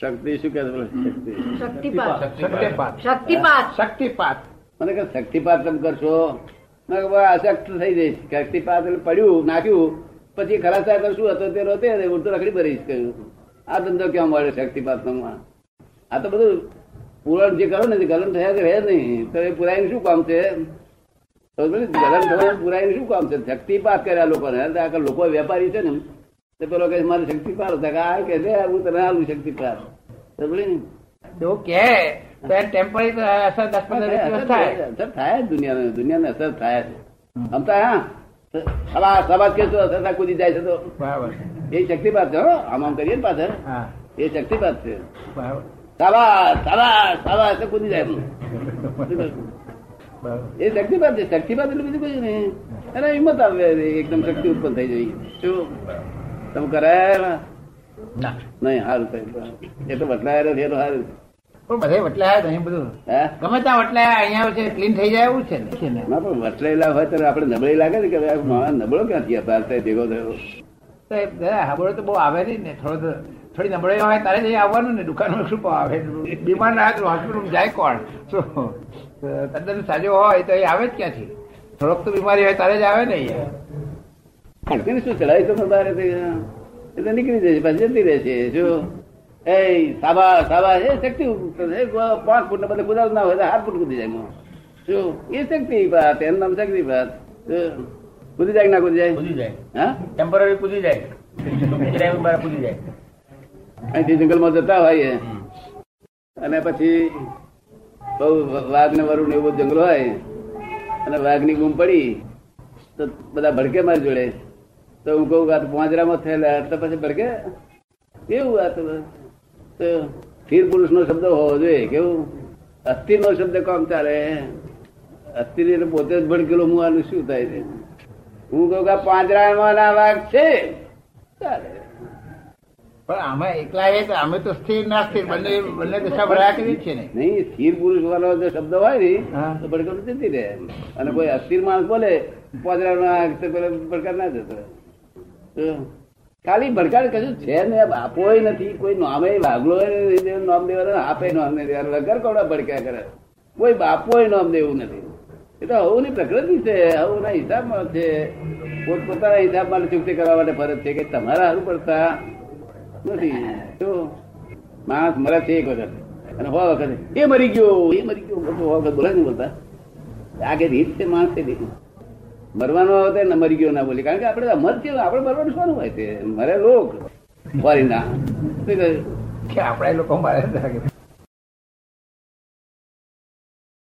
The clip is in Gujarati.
શક્તિ શું કે છે? શક્તિપાત. મને કે શક્તિપાત તમે કરશો? અશક્ત થઈ જઈશ. શક્તિપાત એટલે પડ્યું નાખ્યું. પછી ખરા સાહેબ શું હતો? તે રોતે હું તો રખડી ભરીશ કહ્યું. આ ધંધો ક્યાં મળે શક્તિપાત આ તો બધું પુરણ જે કરો ને તે ગલન થયા કે રહે નહીં. તો એ પુરાઈને શું કામ છે? તો ગલન થવાનું પુરાઈને શું કામ છે? શક્તિપાત કર્યા લોકોને. લોકો વેપારી છે ને. તે પેલો કહે મારે શક્તિપાત હતા કે આ કે છે હું તને આલું શક્તિપાત તો બોલે ને એવું કે તો એ ટેમ્પરરી તો અસર દસ પંદર દિવસ થાય અસર થાય જ દુનિયાને દુનિયાને અસર થાય છે આમ તો હા સવા સવા કે તો અસર થાય કૂદી જાય છે તો બરાબર એ શક્તિપાત છે હો આમ આમ કરીએ ને પાછળ હા એ શક્તિપાત છે બરાબર સવા સવા સવા એટલે કૂદી જાય બરાબર એ શક્તિપાત છે શક્તિપાત એટલે બીજું કઈ નહીં અને હિંમત આવે એકદમ શક્તિ ઉત્પન્ન થઈ જઈ શું તમે કરાયા ના. નહીં સારું થયું એ તો વટલાયેલો છે એ તો સારું. પણ બધે વટલાયા નહીં બધું. ગમે ત્યાં વટલાયા અહીંયા છે ક્લીન થઈ જાય એવું છે ને? ને. પણ વટલાયેલા હોય તો આપણે નબળી લાગે ને કે નબળો ક્યાંથી અપાર થાય ભેગો થયો? હાબળો તો બહુ આવે નહીં ને થોડો થોડી નબળી હોય તારે જઈ આવવાનું ને દુકાનમાં શું આવે? બીમાર ના તો હોસ્પિટલ જાય કોણ? તદ્દન સાજો હોય તો એ આવે જ ક્યાંથી? થોડોક તો બીમારી હોય તારે જ આવે ને અહીંયા. ખડકીને શું ચડાવી તો બારે એટલે નીકળી જશે પછી જતી રહેશે જો. એ સાબા સાબા એ શક્તિ પાંચ ફૂટ ને બધે કુદાવ ના હોય તો હાથ ફૂટ કૂદી જાય. શું એ શક્તિ પાત એનું નામ શક્તિ પાત કૂદી જાય ના કૂદી જાય? કૂદી જાય. હા? ટેમ્પરરી કૂદી જાય. કૂદી જાય. અહીંથી જંગલમાં જતા હોય અને પછી બહુ વાઘ ને વરુ ને એવું જંગલ હોય અને વાઘની ગુમ પડી તો બધા ભડકે મારી જોડે. તો હું કહું આ તો પાંજરામાં થયેલા તો પછી ભડકે કેવું આ તો? સ્થિર પુરુષ નો શબ્દ હોવો જોઈએ કેવું? અસ્થિર નો શબ્દ કોમ ચાલે અસ્થિર પોતે જ ભડકેલો હું આનું શું થાય છે? હું કહું કે પાંજરામાં ના વાઘ છે. ચાલે. પણ આમાં એકલા એ અમે તો સ્થિર ના સ્થિર બંને બંને દિશા ભર્યા છે ને. નહીં સ્થિર પુરુષ વાળો જે શબ્દ હોય ને હા. તો ભડકમ જતી રહે. અને કોઈ અસ્થિર માણસ બોલે પેલો ભડકાર ના જતો ખાલી ભડકાર કશું છે ને આપોય નથી, કોઈ નામે વાગલો નામ દેવાનું આપે નામ નહીં દેવાનું લગર કોડા ભડક્યા કરે. કોઈ બાપોય નામ દેવું નથી. એ તો હવની પ્રકૃતિ છે, હવના હિસાબમાં છે. પોતપોતાના હિસાબમાં ચૂકતી કરવા માટે ફરજ છે કે તમારા હારું પડતા નથી. તો માણસ મરે છે એક વખત. અને હો વખત. એ મરી ગયો, એ મરી ગયો. હો વખત બોલાય નહીં બોલતા. આ રીત છે, માણસ છે, રીત. મરવાનો આવે તો મરી ગયો ના બોલી. કારણ કે આપણે અમર છે આપણે મરવાનું શું હોય તે? મરે લોક. ફોરીના આપણે લોકો મારે